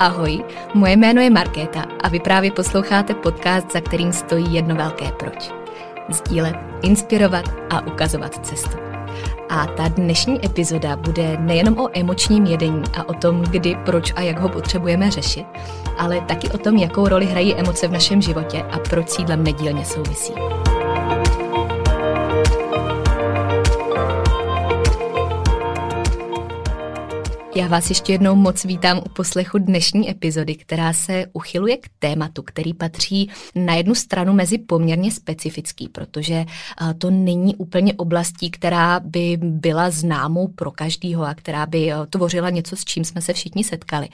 Ahoj, moje jméno je Markéta a vy právě posloucháte podcast, za kterým stojí jedno velké proč. Sdílet, inspirovat a ukazovat cestu. A ta dnešní epizoda bude nejenom o emočním jedení a o tom, kdy, proč a jak ho potřebujeme řešit, ale taky o tom, jakou roli hrají emoce v našem životě a proč s jídlem nedílně souvisí. Já vás ještě jednou moc vítám u poslechu dnešní epizody, která se uchyluje k tématu, který patří na jednu stranu mezi poměrně specifický, protože to není úplně oblastí, která by byla známou pro každýho a která by tvořila něco, s čím jsme se všichni setkali.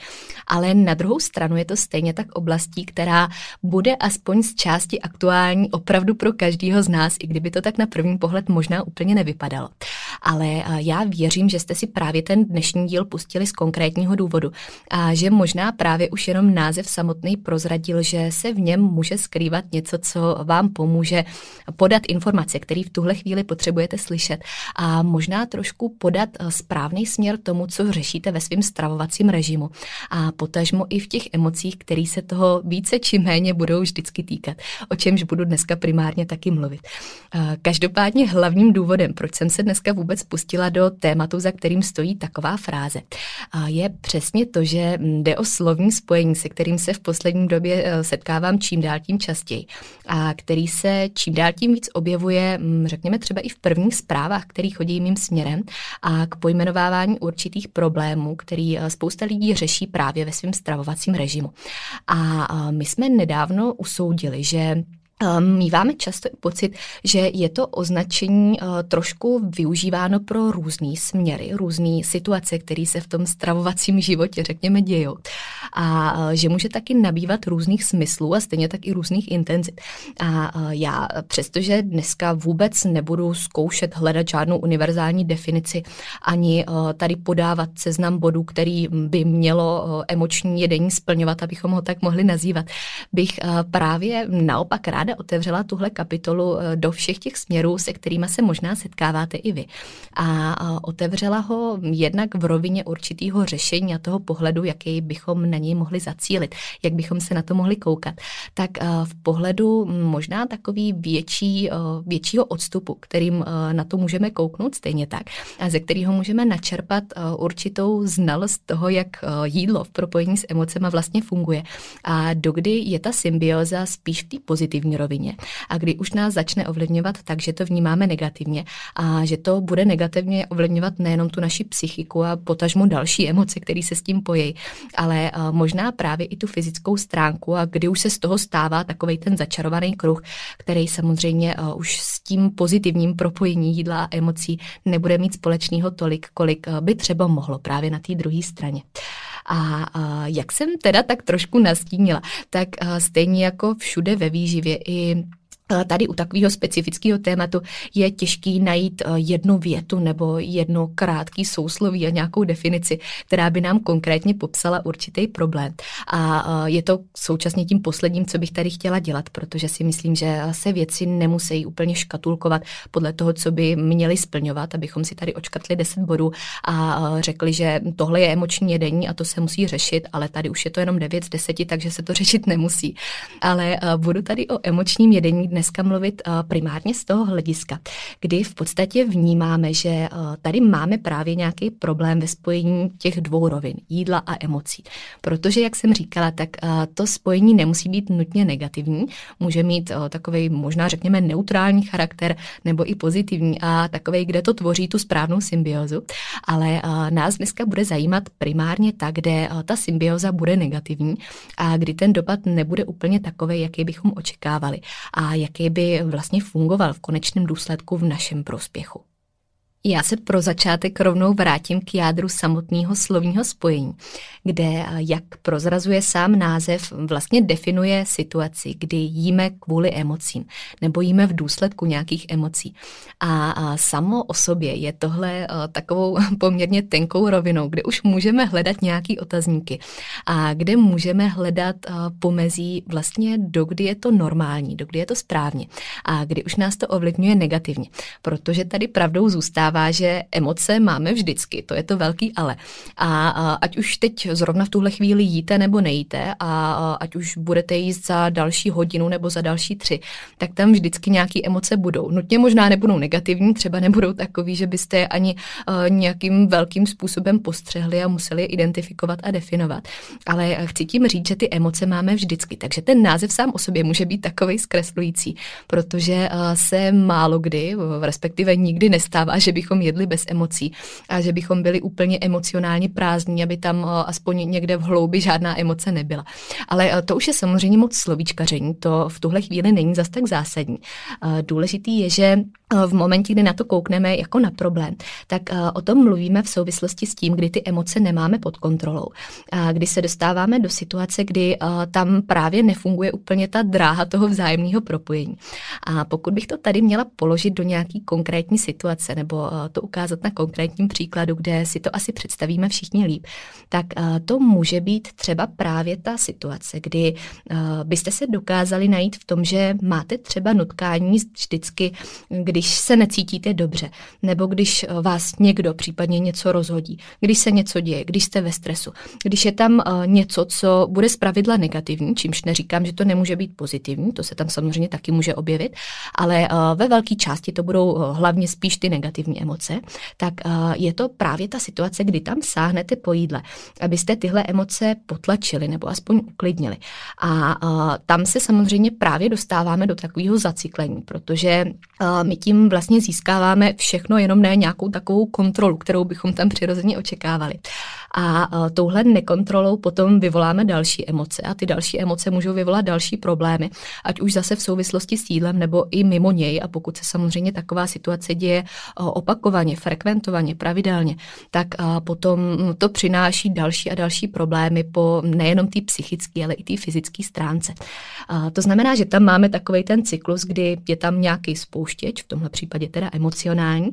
Ale na druhou stranu je to stejně tak oblastí, která bude aspoň z části aktuální opravdu pro každýho z nás, i kdyby to tak na první pohled možná úplně nevypadalo. Ale já věřím, že jste si právě ten dnešní díl pustili pustili z konkrétního důvodu a že možná právě už jenom název samotný prozradil, že se v něm může skrývat něco, co vám pomůže podat informace, které v tuhle chvíli potřebujete slyšet a možná trošku podat eh, správný směr tomu, co řešíte ve svém stravovacím režimu a potažmo i v těch emocích, které se toho více či méně budou vždycky týkat, o čemž budu dneska primárně taky mluvit. Eh, každopádně hlavním důvodem, proč jsem se dneska vůbec pustila do tématu, za kterým stojí taková fráze, je přesně to, že jde o slovní spojení, se kterým se v poslední době eh, setkávám čím dál tím častěji a který se čím dál tím víc objevuje, mm, řekněme třeba i v prvních zprávách, který chodí mým směrem a k pojmenovávání určitých problémů, který eh, spousta lidí řeší právě ve svém stravovacím režimu. A eh, my jsme nedávno usoudili, že míváme často pocit, že je to označení uh, trošku využíváno pro různé směry, různé situace, které se v tom stravovacím životě, řekněme, dějou. A uh, že může taky nabývat různých smyslů a stejně tak i různých intenzit. A uh, já, přestože dneska vůbec nebudu zkoušet hledat žádnou univerzální definici, ani tady podávat seznam bodů, který by mělo emoční jedení splňovat, abychom ho tak mohli nazývat, bych právě naopak rád ráda otevřela tuhle kapitolu eh, do všech těch směrů, se kterými se možná setkáváte i vy. A otevřela ho jednak v rovině určitého řešení a toho pohledu, jaký bychom na něj mohli zacílit, jak bychom se na to mohli koukat. Tak eh, v pohledu možná takový větší, eh, většího odstupu, kterým na to můžeme kouknout stejně tak, a ze kterého můžeme načerpat určitou znalost toho, jak jídlo v propojení s emocema vlastně funguje. A dokdy je ta symbioza spíš v té pozitivní rovině. A kdy už nás začne ovlivňovat tak, že to vnímáme negativně a že to bude negativně ovlivňovat nejenom tu naši psychiku a potažmo další emoce, které se s tím pojí, ale eh, možná právě i tu fyzickou stránku a kdy už se z toho stává takový ten začarovaný kruh, který samozřejmě eh, už s tím pozitivním propojení jídla a emocí nebude mít společného tolik, kolik eh, by třeba mohlo právě na té druhé straně. A, a jak jsem teda tak trošku nastínila, tak stejně jako všude ve výživě i Tady u takového specifického tématu je těžký najít eh, jednu větu nebo jedno krátký sousloví a nějakou definici, která by nám konkrétně popsala určitý problém. A eh, je to současně tím posledním, co bych tady chtěla dělat, protože si myslím, že se věci nemusí úplně škatulkovat podle toho, co by měli splňovat, abychom si tady očkatli 10 bodů a eh, řekli, že tohle je emoční jedení a to se musí řešit, ale tady už je to jenom 9 z 10, takže se to řešit nemusí. Ale budu tady o emočním jedení dneska mluvit eh, primárně z toho hlediska, kdy v podstatě vnímáme, že eh, tady máme právě nějaký problém ve spojení těch dvou rovin, jídla a emocí. Protože, jak jsem říkala, tak eh, to spojení nemusí být nutně negativní, může mít takový možná řekněme neutrální charakter nebo i pozitivní a takový, kde to tvoří tu správnou symbiozu. Ale nás dneska bude zajímat primárně ta, kde ta symbioza bude negativní a kdy ten dopad nebude úplně takový, jaký bychom očekávali a jaký by vlastně fungoval v konečném důsledku v našem prospěchu. Já se pro začátek rovnou vrátím k jádru samotného slovního spojení, kde, jak prozrazuje sám název, vlastně definuje situaci, kdy jíme kvůli emocím nebo jíme v důsledku nějakých emocí. A, samo o sobě je tohle takovou poměrně tenkou rovinou, kde už můžeme hledat nějaký otazníky a kde můžeme hledat pomezí vlastně, dokdy je to normální, dokdy je to správně a kdy už nás to ovlivňuje negativně, protože tady pravdou zůstává uznává, že emoce máme vždycky, to je to velký ale. A, ať už teď zrovna v tuhle chvíli jíte nebo nejíte a, ať už budete jíst za další hodinu nebo za další tři, tak tam vždycky nějaké emoce budou. Nutně možná nebudou negativní, třeba nebudou takový, že byste je ani uh, nějakým velkým způsobem postřehli a museli je identifikovat a definovat. Ale chci tím říct, že ty emoce máme vždycky, takže ten název sám o sobě může být takový zkreslující, protože uh, se málo kdy, respektive nikdy nestává, že bychom jedli bez emocí a že bychom byli úplně emocionálně prázdní, aby tam eh, aspoň někde v hloubi žádná emoce nebyla. Ale eh, to už je samozřejmě moc slovíčkaření, to v tuhle chvíli není zas tak zásadní. Eh, důležitý je, že v momentě, kdy na to koukneme jako na problém, tak o tom mluvíme v souvislosti s tím, kdy ty emoce nemáme pod kontrolou. Kdy se dostáváme do situace, kdy tam právě nefunguje úplně ta dráha toho vzájemného propojení. A pokud bych to tady měla položit do nějaký konkrétní situace nebo to ukázat na konkrétním příkladu, kde si to asi představíme všichni líp, tak to může být třeba právě ta situace, kdy byste se dokázali najít v tom, že máte třeba nutkání vždycky, kdy když se necítíte dobře, nebo když eh, vás někdo případně něco rozhodí, když se něco děje, když jste ve stresu, když je tam eh, něco, co bude zpravidla negativní, čímž neříkám, že to nemůže být pozitivní, to se tam samozřejmě taky může objevit, ale eh, ve velké části to budou hlavně spíš ty negativní emoce, tak je to právě ta situace, kdy tam sáhnete po jídle, abyste tyhle emoce potlačili nebo aspoň uklidnili. A tam se samozřejmě právě dostáváme do takového zacyklení, protože my tím vlastně získáváme všechno, jenom ne nějakou takovou kontrolu, kterou bychom tam přirozeně očekávali. A touhle nekontrolou potom vyvoláme další emoce a ty další emoce můžou vyvolat další problémy, ať už zase v souvislosti s jídlem nebo i mimo něj. A pokud se samozřejmě taková situace děje opakovaně, frekventovaně, pravidelně, tak potom to přináší další a další problémy po nejenom té psychické, ale i té fyzické stránce. To znamená, že tam máme takový ten cyklus, kdy je tam nějaký spouštěč, v tomhle případě teda emocionální,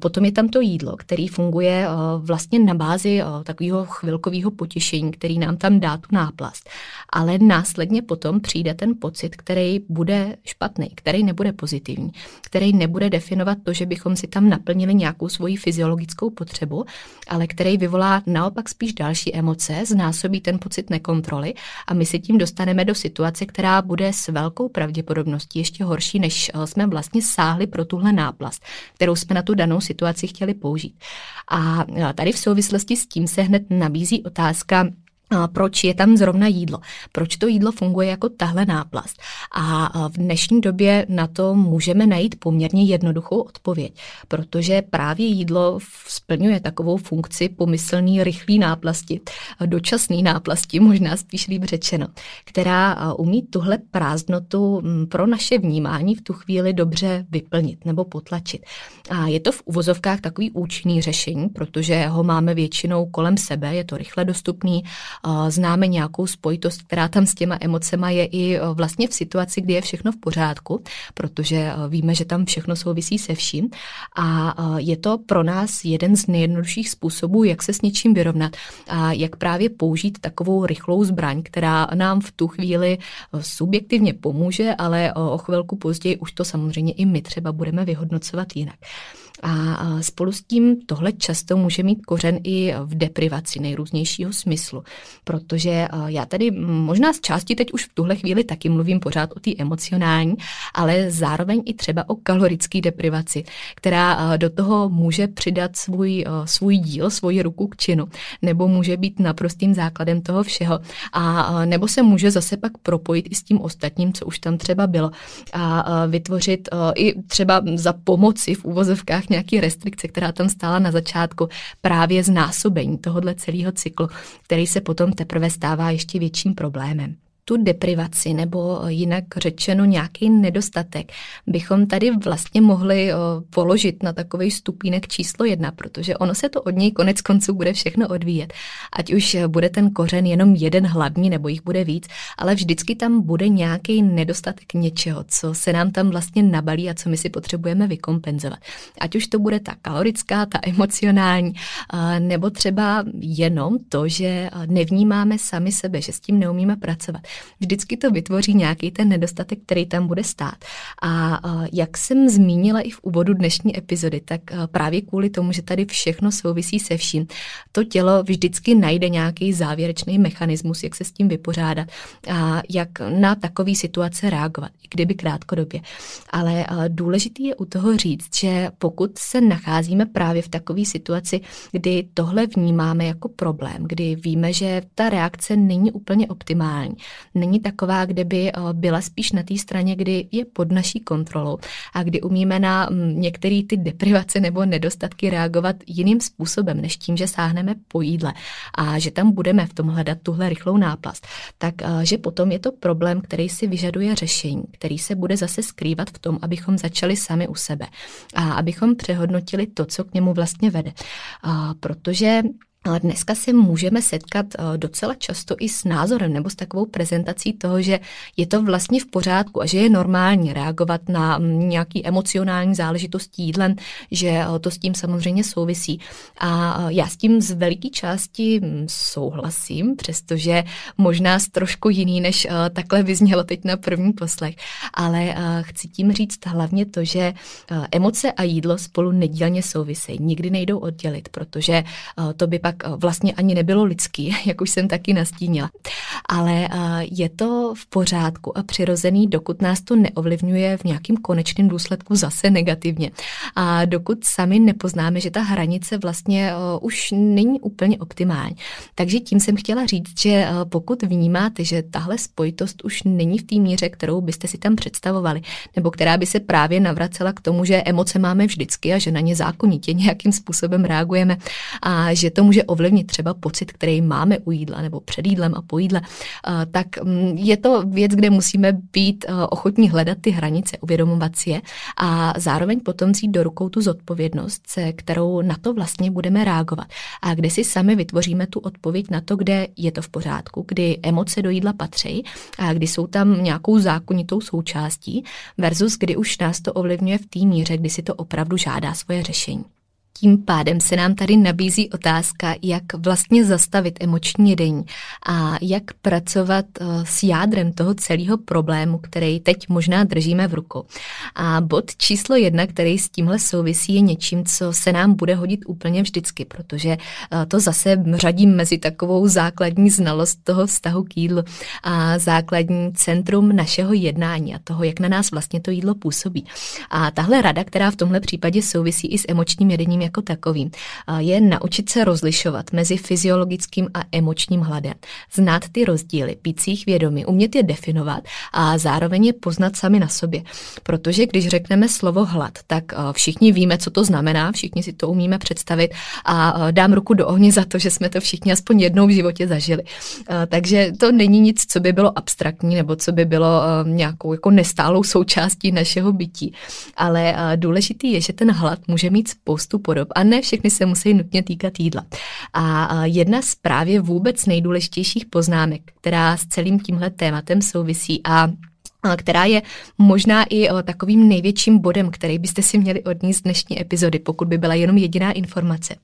potom je tam to jídlo, který funguje vlastně na bázi takového chvilkového potěšení, který nám tam dá tu náplast. Ale následně potom přijde ten pocit, který bude špatný, který nebude pozitivní, který nebude definovat to, že bychom si tam naplnili nějakou svoji fyziologickou potřebu, ale který vyvolá naopak spíš další emoce, znásobí ten pocit nekontroly a my si tím dostaneme do situace, která bude s velkou pravděpodobností ještě horší, než eh, jsme vlastně sáhli pro tuhle náplast, kterou jsme na tu danou situaci chtěli použít. A eh, tady v souvislosti s tím se se hned nabízí otázka, proč je tam zrovna jídlo, proč to jídlo funguje jako tahle náplast. A v dnešní době na to můžeme najít poměrně jednoduchou odpověď, protože právě jídlo splňuje takovou funkci pomyslný rychlý náplasti, dočasný náplasti, možná spíš líp řečeno, která umí tuhle prázdnotu pro naše vnímání v tu chvíli dobře vyplnit nebo potlačit. A je to v uvozovkách takový účinný řešení, protože ho máme většinou kolem sebe, je to rychle dostupný, známe nějakou spojitost, která tam s těma emocema je i vlastně v situaci, kdy je všechno v pořádku, protože víme, že tam všechno souvisí se vším. A je to pro nás jeden z nejjednodušších způsobů, jak se s něčím vyrovnat a jak právě použít takovou rychlou zbraň, která nám v tu chvíli subjektivně pomůže, ale o chvilku později už to samozřejmě i my třeba budeme vyhodnocovat jinak. A spolu s tím tohle často může mít kořen i v deprivaci nejrůznějšího smyslu, protože já tady možná z části teď už v tuhle chvíli taky mluvím pořád o té emocionální, ale zároveň i třeba o kalorické deprivaci, která do toho může přidat svůj, svůj díl, svoji ruku k činu, nebo může být naprostým základem toho všeho, a nebo se může zase pak propojit i s tím ostatním, co už tam třeba bylo. A vytvořit i třeba za pomoci v úvozovkách nějaký restrikce, která tam stála na začátku, právě znásobení tohohle celého cyklu, který se potom teprve stává ještě větším problémem. Tu deprivaci nebo jinak řečeno nějaký nedostatek bychom tady vlastně mohli položit na takový stupínek číslo jedna, protože ono se to od něj konec konců bude všechno odvíjet. Ať už bude ten kořen jenom jeden hlavní nebo jich bude víc, ale vždycky tam bude nějaký nedostatek něčeho, co se nám tam vlastně nabalí a co my si potřebujeme vykompenzovat. Ať už to bude ta kalorická, ta emocionální, nebo třeba jenom to, že nevnímáme sami sebe, že s tím neumíme pracovat. Vždycky to vytvoří nějaký ten nedostatek, který tam bude stát. A jak jsem zmínila i v úvodu dnešní epizody, tak právě kvůli tomu, že tady všechno souvisí se vším, to tělo vždycky najde nějaký závěrečný mechanismus, jak se s tím vypořádat a jak na takové situace reagovat, i kdyby krátkodobě. Ale důležitý je u toho říct, že pokud se nacházíme právě v takové situaci, kdy tohle vnímáme jako problém, kdy víme, že ta reakce není úplně optimální, není taková, kde by eh, byla spíš na té straně, kdy je pod naší kontrolou a kdy umíme na mm, některé ty deprivace nebo nedostatky reagovat jiným způsobem, než tím, že sáhneme po jídle a že tam budeme v tom hledat tuhle rychlou náplast, tak eh, potom je to problém, který si vyžaduje řešení, který se bude zase skrývat v tom, abychom začali sami u sebe a abychom přehodnotili to, co k němu vlastně vede. Protože ale dneska se můžeme setkat eh, docela často i s názorem nebo s takovou prezentací toho, že je to vlastně v pořádku a že je normální reagovat na mm, nějaký emocionální záležitost jídlem, že eh, to s tím samozřejmě souvisí. A eh, já s tím z veliké části mm, souhlasím, přestože možná z trošku jiný, než takhle vyznělo teď na první poslech. Ale chci tím říct hlavně to, že emoce a jídlo spolu nedílně souvisejí. Nikdy nejdou oddělit, protože to by pak tak eh, vlastně ani nebylo lidský, jak už jsem taky nastínila. Ale eh, je to v pořádku a přirozený, dokud nás to neovlivňuje v nějakým konečném důsledku zase negativně. A dokud sami nepoznáme, že ta hranice vlastně eh, už není úplně optimální. Takže tím jsem chtěla říct, že pokud vnímáte, že tahle spojitost už není v té míře, kterou byste si tam představovali, nebo která by se právě navracela k tomu, že emoce máme vždycky a že na ně zákonitě nějakým způsobem reagujeme a že to může může ovlivnit třeba pocit, který máme u jídla nebo před jídlem a po jídle, tak mm, je to věc, kde musíme být ochotní hledat ty hranice, uvědomovat si je a zároveň potom vzít do rukou tu zodpovědnost, se kterou na to vlastně budeme reagovat. A kde si sami vytvoříme tu odpověď na to, kde je to v pořádku, kdy emoce do jídla patří a kdy jsou tam nějakou zákonitou součástí versus kdy už nás to ovlivňuje v té míře, kdy si to opravdu žádá svoje řešení. Tím pádem se nám tady nabízí otázka, jak vlastně zastavit emoční jedení a jak pracovat eh, s jádrem toho celého problému, který teď možná držíme v rukou. A bod číslo jedna, který s tímhle souvisí, je něčím, co se nám bude hodit úplně vždycky, protože eh, to zase řadím mezi takovou základní znalost toho vztahu k jídlu a základní centrum našeho jednání a toho, jak na nás vlastně to jídlo působí. A tahle rada, která v tomhle případě souvisí i s emočním jedením jako takovým, je naučit se rozlišovat mezi fyziologickým a emočním hladem. Znát ty rozdíly, být si jich vědomi, umět je definovat a zároveň je poznat sami na sobě. Protože když řekneme slovo hlad, tak všichni víme, co to znamená, všichni si to umíme představit a dám ruku do ohně za to, že jsme to všichni aspoň jednou v životě zažili. Takže to není nic, co by bylo abstraktní nebo co by bylo nějakou jako nestálou součástí našeho bytí. Ale důležitý je, že ten hlad může mít spoustu podob a ne všechny se musí nutně týkat jídla. A jedna z právě vůbec nejdůležitějších poznámek, která s celým tímhle tématem souvisí a která je možná i takovým největším bodem, který byste si měli odníst z dnešní epizody, pokud by byla jenom jediná informace,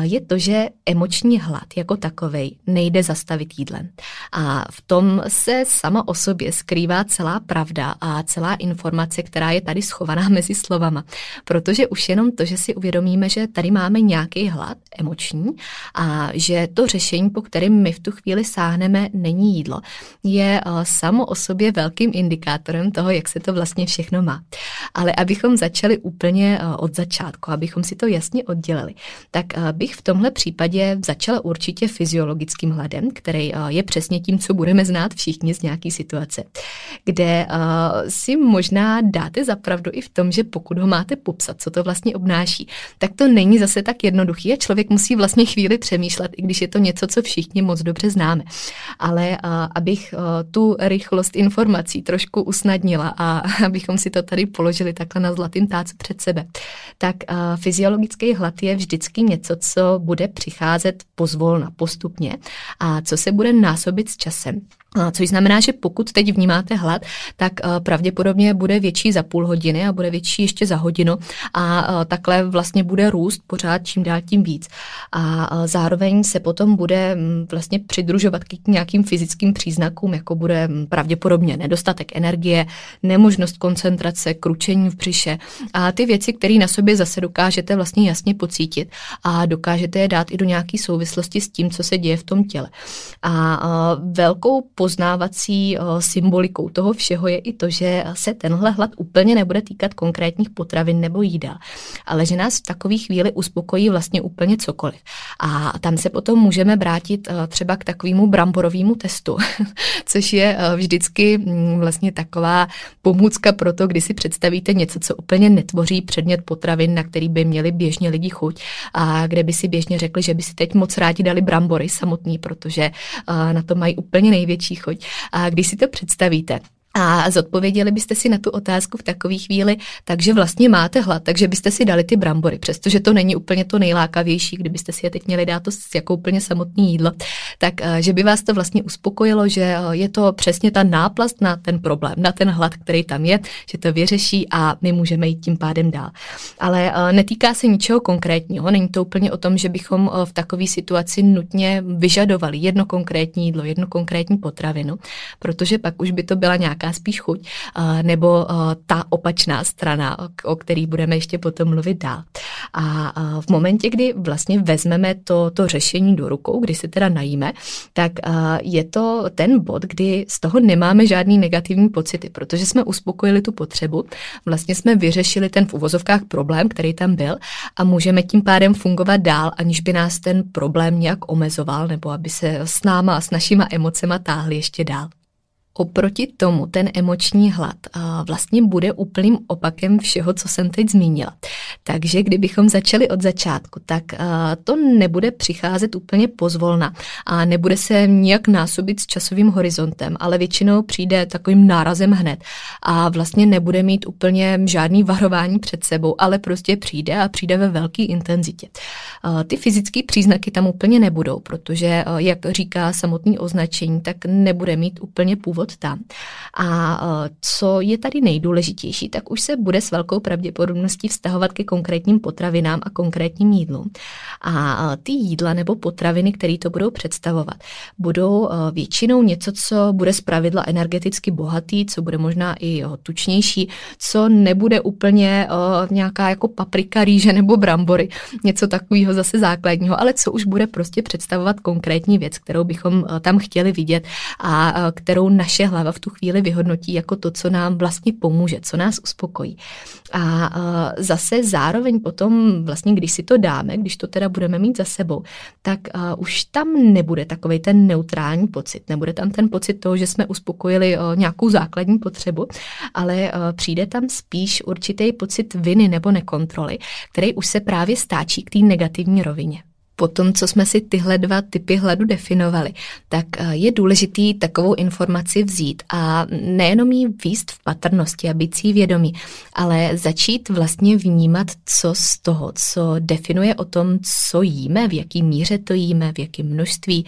je to, že emoční hlad jako takovej nejde zastavit jídlem. A v tom se sama o sobě skrývá celá pravda a celá informace, která je tady schovaná mezi slovama. Protože už jenom to, že si uvědomíme, že tady máme nějaký hlad emoční a že to řešení, po kterém my v tu chvíli sáhneme, není jídlo, je samo o sobě velkým indikátorem indikátorem toho, jak se to vlastně všechno má. Ale abychom začali úplně eh, od začátku, abychom si to jasně oddělili, tak eh, bych v tomhle případě začala určitě fyziologickým hladem, který eh, je přesně tím, co budeme znát všichni z nějaké situace. kde si možná dáte zapravdu i v tom, že pokud ho máte popsat, co to vlastně obnáší, tak to není zase tak jednoduchý a člověk musí vlastně chvíli přemýšlet, i když je to něco, co všichni moc dobře známe. Ale abych tu rychlost informací trošku usnadnila a abychom si to tady položili takhle na zlatým tácu před sebe, tak uh, fyziologický hlad je vždycky něco, co bude přicházet pozvolna, postupně a co se bude násobit s časem. Což znamená, že pokud teď vnímáte hlad, tak pravděpodobně bude větší za půl hodiny a bude větší ještě za hodinu a takhle vlastně bude růst pořád čím dál tím víc. A zároveň se potom bude vlastně přidružovat k nějakým fyzickým příznakům, jako bude pravděpodobně nedostatek energie, nemožnost koncentrace, kručení v břiše a ty věci, které na sobě zase dokážete vlastně jasně pocítit a dokážete je dát i do nějaké souvislosti s tím, co se děje v tom těle. A velkou poznávací eh, symbolikou toho všeho je i to, že se tenhle hlad úplně nebude týkat konkrétních potravin nebo jídel, ale že nás v takové chvíli uspokojí vlastně úplně cokoliv. A tam se potom můžeme vrátit eh, třeba k takovému bramborovému testu, což je eh, vždycky mm, vlastně taková pomůcka pro to, kdy si představíte něco, co úplně netvoří předmět potravin, na který by měli běžně lidi chuť a kde by si běžně řekli, že by si teď moc rádi dali brambory samotný, protože na to mají úplně největší příchoď. A když si to představíte, a zodpověděli byste si na tu otázku v takové chvíli, takže vlastně máte hlad, takže byste si dali ty brambory, přestože to není úplně to nejlákavější, kdybyste si je teď měli dát to jako úplně samotné jídlo, tak eh, že by vás to vlastně uspokojilo, že eh, je to přesně ta náplast na ten problém, na ten hlad, který tam je, že to vyřeší a my můžeme jít tím pádem dál. Ale eh, netýká se ničeho konkrétního, není to úplně o tom, že bychom v takové situaci nutně vyžadovali jedno konkrétní jídlo, jednu konkrétní potravinu, protože pak už by to byla nějaká nějaká spíš chuť, nebo ta opačná strana, o který budeme ještě potom mluvit dál. A v momentě, kdy vlastně vezmeme to, to řešení do rukou, kdy se teda najíme, tak je to ten bod, kdy z toho nemáme žádný negativní pocity, protože jsme uspokojili tu potřebu, vlastně jsme vyřešili ten v uvozovkách problém, který tam byl a můžeme tím pádem fungovat dál, aniž by nás ten problém nějak omezoval nebo aby se s náma a s našima emocema táhli ještě dál. Oproti tomu ten emoční hlad vlastně bude úplným opakem všeho, co jsem teď zmínila. Takže kdybychom začali od začátku, tak to nebude přicházet úplně pozvolna a nebude se nijak násobit s časovým horizontem, ale většinou přijde takovým nárazem hned a vlastně nebude mít úplně žádný varování před sebou, ale prostě přijde a přijde ve velké intenzitě. Ty fyzické příznaky tam úplně nebudou, protože, jak říká samotný označení, tak nebude mít úplně původ původ tam. A e, co je tady nejdůležitější, tak už se bude s velkou pravděpodobností vztahovat ke konkrétním potravinám a konkrétním jídlům. A e, ty jídla nebo potraviny, které to budou představovat, budou e, většinou něco, co bude zpravidla energeticky bohatý, co bude možná i tučnější, co nebude úplně nějaká jako paprika, rýže nebo brambory, něco takového zase základního, ale co už bude prostě představovat konkrétní věc, kterou bychom tam chtěli vidět a kterou naše naše hlava v tu chvíli vyhodnotí jako to, co nám vlastně pomůže, co nás uspokojí. A zase zároveň potom, vlastně, když si to dáme, když to teda budeme mít za sebou, tak už tam nebude takový ten neutrální pocit. Nebude tam ten pocit toho, že jsme uspokojili nějakou základní potřebu, ale přijde tam spíš určitý pocit viny nebo nekontroly, který už se právě stáčí k té negativní rovině po tom, co jsme si tyhle dva typy hladu definovali, tak eh, je důležitý takovou informaci vzít a nejenom jí výst v patrnosti a být si vědomí, ale začít vlastně vnímat, co z toho, co definuje o tom, co jíme, v jaký míře to jíme, v jakém množství,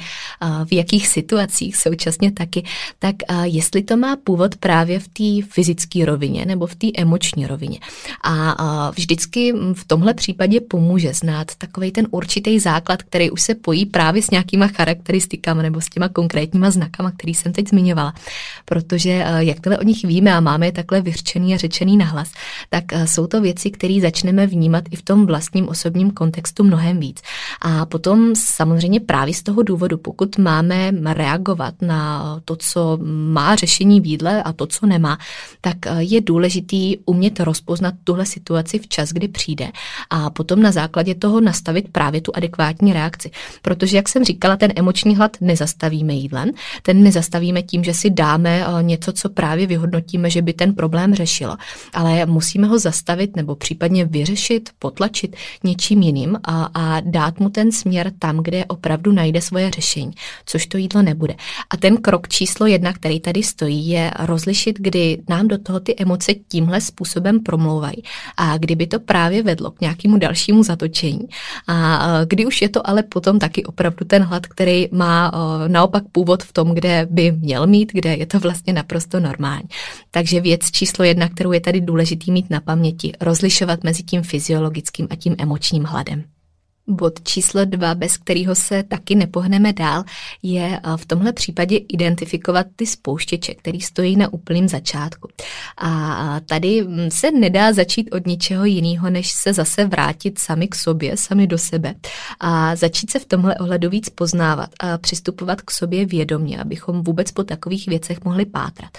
v jakých situacích současně taky, tak eh, jestli to má původ právě v té fyzické rovině nebo v té emoční rovině. A vždycky v tomhle případě pomůže znát takový ten určitý základ základ, který už se pojí právě s nějakýma charakteristikami nebo s těma konkrétníma znakama, který jsem teď zmiňovala. Protože eh, jakmile o nich víme a máme je takhle vyřčený a řečený nahlas, tak eh, jsou to věci, které začneme vnímat i v tom vlastním osobním kontextu mnohem víc. A potom samozřejmě právě z toho důvodu, pokud máme reagovat na to, co má řešení v jídle a to, co nemá, tak eh, je důležitý umět rozpoznat tuhle situaci v čas, kdy přijde a potom na základě toho nastavit právě tu adekvátní adekvátní reakci. Protože, jak jsem říkala, ten emoční hlad nezastavíme jídlem, ten nezastavíme tím, že si dáme eh, něco, co právě vyhodnotíme, že by ten problém řešilo, ale musíme ho zastavit nebo případně vyřešit, potlačit něčím jiným a, a dát mu ten směr tam, kde opravdu najde svoje řešení, což to jídlo nebude. A ten krok číslo jedna, který tady stojí, je rozlišit, kdy nám do toho ty emoce tímhle způsobem promlouvají a kdyby to právě vedlo k nějakému dalšímu zatočení. A kdy už je to ale potom taky opravdu ten hlad, který má naopak původ v tom, kde by měl mít, kde je to vlastně naprosto normální. Takže věc číslo jedna, kterou je tady důležitý mít na paměti, rozlišovat mezi tím fyziologickým a tím emočním hladem. Bod číslo dva, bez kterého se taky nepohneme dál, je eh, v tomhle případě identifikovat ty spouštěče, který stojí na úplném začátku. A tady mm, se nedá začít od ničeho jiného, než se zase vrátit sami k sobě, sami do sebe a začít se v tomhle ohledu víc poznávat a přistupovat k sobě vědomě, abychom vůbec po takových věcech mohli pátrat.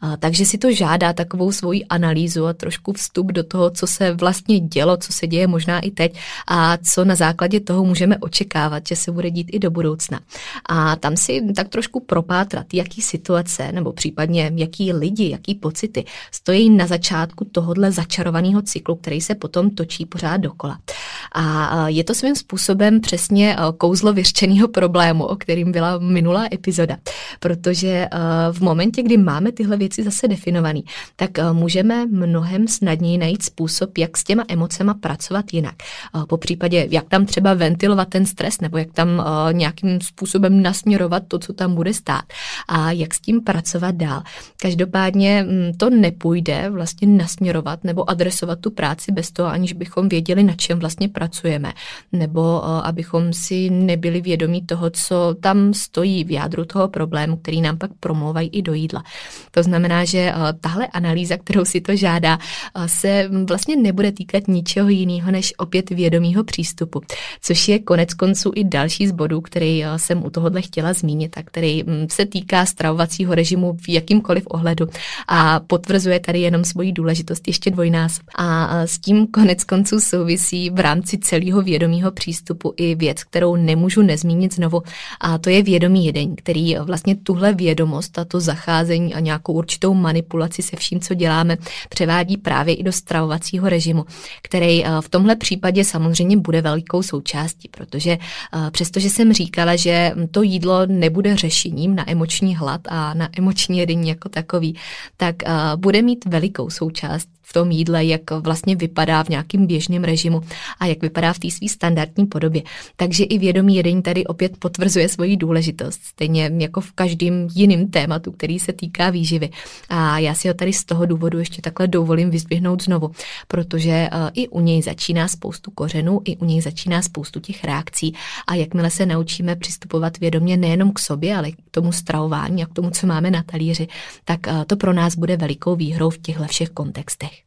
A takže si to žádá takovou svoji analýzu a trošku vstup do toho, co se vlastně dělo, co se děje možná i teď a co na základě základě toho můžeme očekávat, že se bude dít i do budoucna. A tam si tak trošku propátrat, jaký situace nebo případně jaký lidi, jaký pocity stojí na začátku tohohle začarovaného cyklu, který se potom točí pořád dokola. A je to svým způsobem přesně kouzlo vyřčeného problému, o kterým byla minulá epizoda. Protože v momentě, kdy máme tyhle věci zase definované, tak můžeme mnohem snadněji najít způsob, jak s těma emocema pracovat jinak. Po případě, jak tam tam třeba ventilovat ten stres nebo jak tam uh, nějakým způsobem nasměrovat to, co tam bude stát a jak s tím pracovat dál. Každopádně um, to nepůjde vlastně nasměrovat nebo adresovat tu práci bez toho, aniž bychom věděli, na čem vlastně pracujeme, nebo uh, abychom si nebyli vědomí toho, co tam stojí v jádru toho problému, který nám pak promlouvají i do jídla. To znamená, že uh, tahle analýza, kterou si to žádá, uh, se vlastně nebude týkat ničeho jiného než opět vědomího přístupu což je konec konců i další z bodů, který eh, jsem u tohohle chtěla zmínit a který mm, se týká stravovacího režimu v jakýmkoliv ohledu a potvrzuje tady jenom svoji důležitost ještě dvojnásob. A s tím konec konců souvisí v rámci celého vědomího přístupu i věc, kterou nemůžu nezmínit znovu, a to je vědomý jedení, který vlastně tuhle vědomost a to zacházení a nějakou určitou manipulaci se vším, co děláme, převádí právě i do stravovacího režimu, který eh, v tomhle případě samozřejmě bude velkou součástí, protože uh, přestože jsem říkala, že to jídlo nebude řešením na emoční hlad a na emoční jedení jako takový, tak uh, bude mít velikou součást v tom jídle, jak vlastně vypadá v nějakým běžném režimu a jak vypadá v té své standardní podobě. Takže i vědomí jedení tady opět potvrzuje svoji důležitost, stejně jako v každém jiném tématu, který se týká výživy. A já si ho tady z toho důvodu ještě takhle dovolím vyzvihnout znovu, protože uh, i u něj začíná spoustu kořenů, i u něj začíná spoustu těch reakcí. A jakmile se naučíme přistupovat vědomě nejenom k sobě, ale k tomu stravování a k tomu, co máme na talíři, tak uh, to pro nás bude velikou výhrou v těchto všech kontextech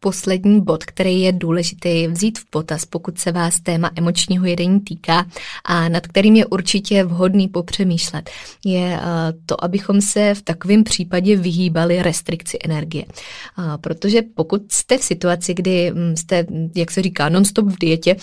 poslední bod, který je důležitý vzít v potaz, pokud se vás téma emočního jedení týká a nad kterým je určitě vhodný popřemýšlet, je eh, to, abychom se v takovém případě vyhýbali restrikci energie. Protože pokud jste v situaci, kdy hm, jste, jak se říká, non-stop v dietě,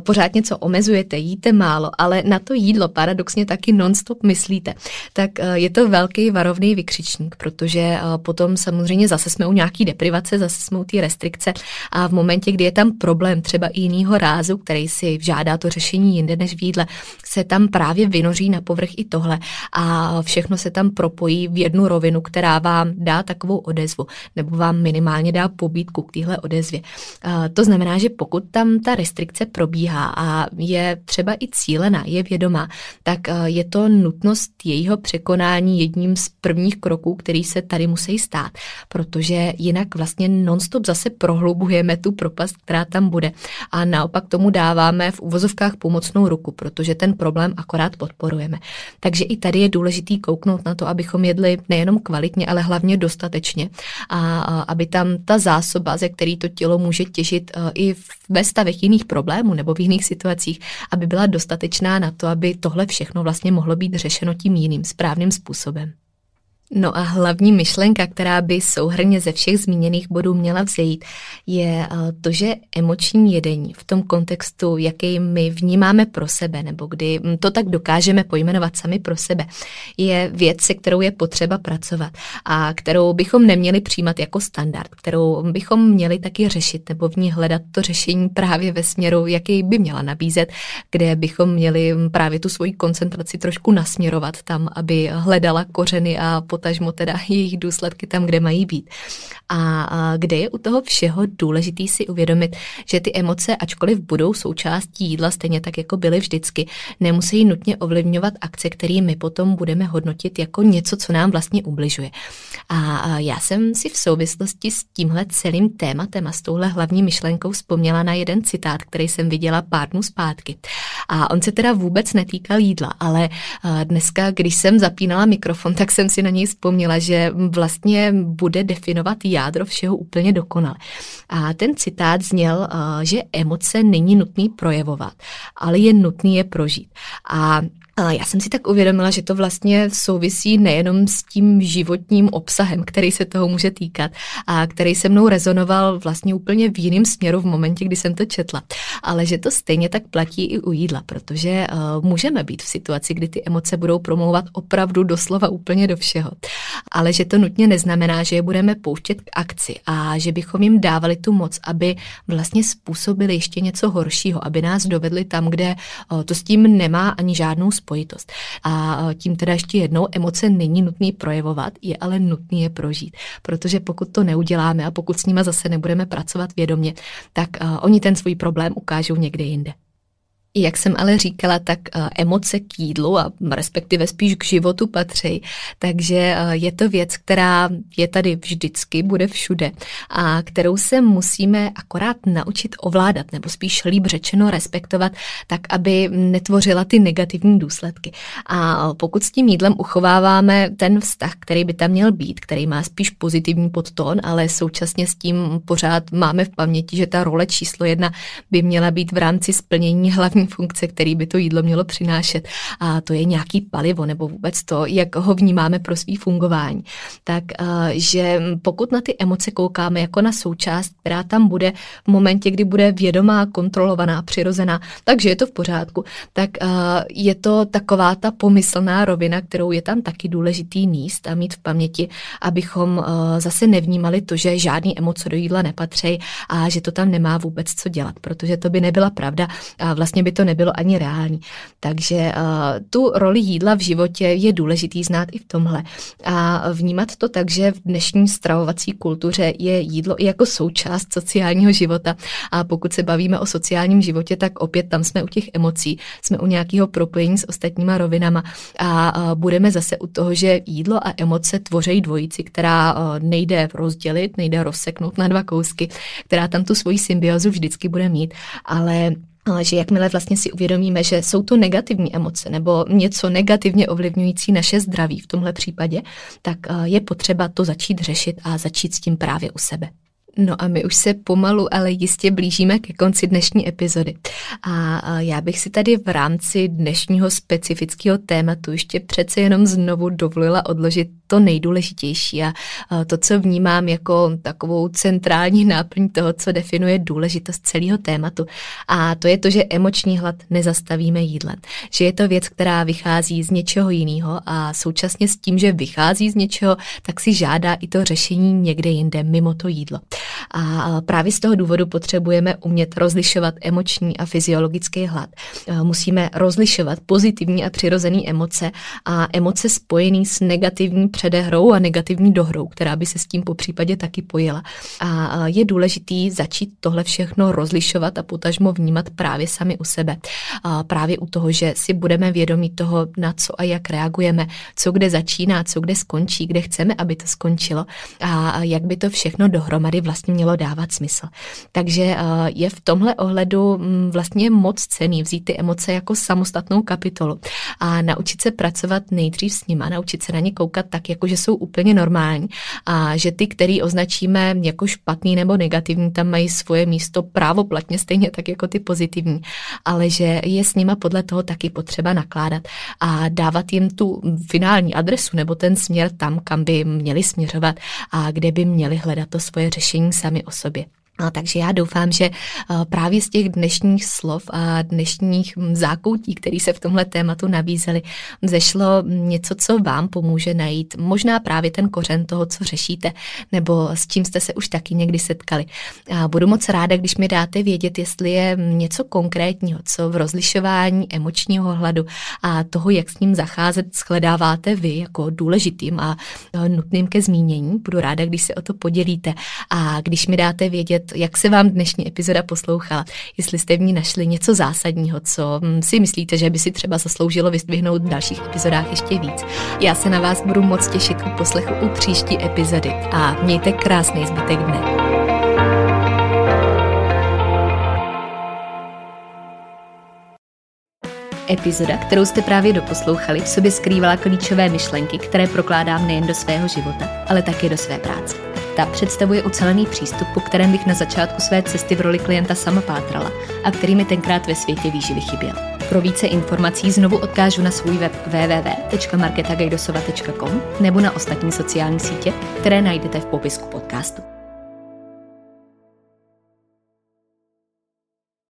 pořád něco omezujete, jíte málo, ale na to jídlo paradoxně taky non-stop myslíte, tak eh, je to velký varovný vykřičník, protože eh, potom samozřejmě zase jsme u nějaký deprivace, zase jsme u restrikce. A v momentě, kdy je tam problém třeba i jiného rázu, který si žádá to řešení jinde než v jídle, se tam právě vynoří na povrch i tohle. A všechno se tam propojí v jednu rovinu, která vám dá takovou odezvu nebo vám minimálně dá pobídku k téhle odezvě. To znamená, že pokud tam ta restrikce probíhá a je třeba i cílená, je vědomá, tak je to nutnost jejího překonání jedním z prvních kroků, který se tady musí stát, protože jinak vlastně nonstop zase prohlubujeme tu propast, která tam bude a naopak tomu dáváme v uvozovkách pomocnou ruku, protože ten problém akorát podporujeme. Takže i tady je důležitý kouknout na to, abychom jedli nejenom kvalitně, ale hlavně dostatečně a, aby tam ta zásoba, ze který to tělo může těžit e, i ve stavech jiných problémů nebo v jiných situacích, aby byla dostatečná na to, aby tohle všechno vlastně mohlo být řešeno tím jiným správným způsobem. No a hlavní myšlenka, která by souhrně ze všech zmíněných bodů měla vzejít, je eh, to, že emoční jedení v tom kontextu, jaký my vnímáme pro sebe, nebo kdy to tak dokážeme pojmenovat sami pro sebe, je věc, se kterou je potřeba pracovat a kterou bychom neměli přijímat jako standard, kterou bychom měli taky řešit nebo v ní hledat to řešení právě ve směru, jaký by měla nabízet, kde bychom měli právě tu svoji koncentraci trošku nasměrovat tam, aby hledala kořeny a potažmo teda jejich důsledky tam, kde mají být. A kde je u toho všeho důležitý si uvědomit, že ty emoce, ačkoliv budou součástí jídla, stejně tak jako byly vždycky, nemusí nutně ovlivňovat akce, které my potom budeme hodnotit jako něco, co nám vlastně ubližuje. A já jsem si v souvislosti s tímhle celým tématem a s touhle hlavní myšlenkou vzpomněla na jeden citát, který jsem viděla pár dnů zpátky. A on se teda vůbec netýkal jídla, ale dneska, když jsem zapínala mikrofon, tak jsem si na něj vzpomněla, že vlastně bude definovat jádro všeho úplně dokonale. A ten citát zněl, že emoce není nutný projevovat, ale je nutný je prožít. A já jsem si tak uvědomila, že to vlastně souvisí nejenom s tím životním obsahem, který se toho může týkat a který se mnou rezonoval vlastně úplně v jiném směru v momentě, kdy jsem to četla, ale že to stejně tak platí i u jídla, protože uh, můžeme být v situaci, kdy ty emoce budou promlouvat opravdu doslova úplně do všeho, ale že to nutně neznamená, že je budeme pouštět k akci a že bychom jim dávali tu moc, aby vlastně způsobili ještě něco horšího, aby nás dovedli tam, kde uh, to s tím nemá ani žádnou spojitost. A tím teda ještě jednou, emoce není nutný projevovat, je ale nutný je prožít. Protože pokud to neuděláme a pokud s nima zase nebudeme pracovat vědomě, tak uh, oni ten svůj problém ukážou někde jinde. Jak jsem ale říkala, tak eh, emoce k jídlu a respektive spíš k životu patří, takže eh, je to věc, která je tady vždycky, bude všude a kterou se musíme akorát naučit ovládat, nebo spíš líp řečeno respektovat, tak aby netvořila ty negativní důsledky. A pokud s tím jídlem uchováváme ten vztah, který by tam měl být, který má spíš pozitivní podtón, ale současně s tím pořád máme v paměti, že ta role číslo jedna by měla být v rámci splnění hlavní funkce, který by to jídlo mělo přinášet. A to je nějaký palivo nebo vůbec to, jak ho vnímáme pro svý fungování. Tak, že pokud na ty emoce koukáme jako na součást, která tam bude v momentě, kdy bude vědomá, kontrolovaná, přirozená, takže je to v pořádku, tak je to taková ta pomyslná rovina, kterou je tam taky důležitý míst a mít v paměti, abychom zase nevnímali to, že žádný emoce do jídla nepatří a že to tam nemá vůbec co dělat, protože to by nebyla pravda a vlastně by to nebylo ani reální. Takže uh, tu roli jídla v životě je důležitý znát i v tomhle. A vnímat to tak, že v dnešní stravovací kultuře je jídlo i jako součást sociálního života. A pokud se bavíme o sociálním životě, tak opět tam jsme u těch emocí, jsme u nějakého propojení s ostatníma rovinama a uh, budeme zase u toho, že jídlo a emoce tvoří dvojici, která uh, nejde rozdělit, nejde rozseknout na dva kousky, která tam tu svoji symbiozu vždycky bude mít, ale že jakmile vlastně si uvědomíme, že jsou to negativní emoce nebo něco negativně ovlivňující naše zdraví v tomhle případě, tak eh, je potřeba to začít řešit a začít s tím právě u sebe. No a my už se pomalu, ale jistě blížíme ke konci dnešní epizody. A já bych si tady v rámci dnešního specifického tématu ještě přece jenom znovu dovolila odložit to nejdůležitější a to, co vnímám jako takovou centrální náplň toho, co definuje důležitost celého tématu. A to je to, že emoční hlad nezastavíme jídlem. Že je to věc, která vychází z něčeho jiného a současně s tím, že vychází z něčeho, tak si žádá i to řešení někde jinde, mimo to jídlo. A právě z toho důvodu potřebujeme umět rozlišovat emoční a fyziologický hlad. Musíme rozlišovat pozitivní a přirozené emoce a emoce spojené s negativní předehrou a negativní dohrou, která by se s tím po případě taky pojila. A je důležitý začít tohle všechno rozlišovat a potažmo vnímat právě sami u sebe. A právě u toho, že si budeme vědomí toho, na co a jak reagujeme, co kde začíná, co kde skončí, kde chceme, aby to skončilo a jak by to všechno dohromady vlastně mělo dávat smysl. Takže je v tomhle ohledu mm, vlastně moc cený vzít ty emoce jako samostatnou kapitolu a naučit se pracovat nejdřív s nima, naučit se na ně koukat tak, jako že jsou úplně normální a že ty, který označíme jako špatný nebo negativní, tam mají svoje místo právoplatně stejně tak jako ty pozitivní, ale že je s nima podle toho taky potřeba nakládat a dávat jim tu finální adresu nebo ten směr tam, kam by měli směřovat a kde by měli hledat to svoje řešení sami o sobě. No, takže já doufám, že eh, právě z těch dnešních slov a dnešních hm, zákoutí, které se v tomhle tématu nabízely, zešlo něco, co vám pomůže najít možná právě ten kořen toho, co řešíte, nebo s čím jste se už taky někdy setkali. A budu moc ráda, když mi dáte vědět, jestli je něco konkrétního, co v rozlišování emočního hladu a toho, jak s ním zacházet, shledáváte vy jako důležitým a eh, nutným ke zmínění. Budu ráda, když se o to podělíte a když mi dáte vědět, jak se vám dnešní epizoda poslouchala, jestli jste v ní našli něco zásadního, co hm, si myslíte, že by si třeba zasloužilo vyzdvihnout v dalších epizodách ještě víc. Já se na vás budu moc těšit u poslechu u příští epizody a mějte krásný zbytek dne. Epizoda, kterou jste právě doposlouchali, v sobě skrývala klíčové myšlenky, které prokládám nejen do svého života, ale také do své práce. Ta představuje ucelený přístup, po kterém bych na začátku své cesty v roli klienta sama pátrala a který mi tenkrát ve světě výživy chyběl. Pro více informací znovu odkážu na svůj web www.marketagajdosova.com nebo na ostatní sociální sítě, které najdete v popisku podcastu.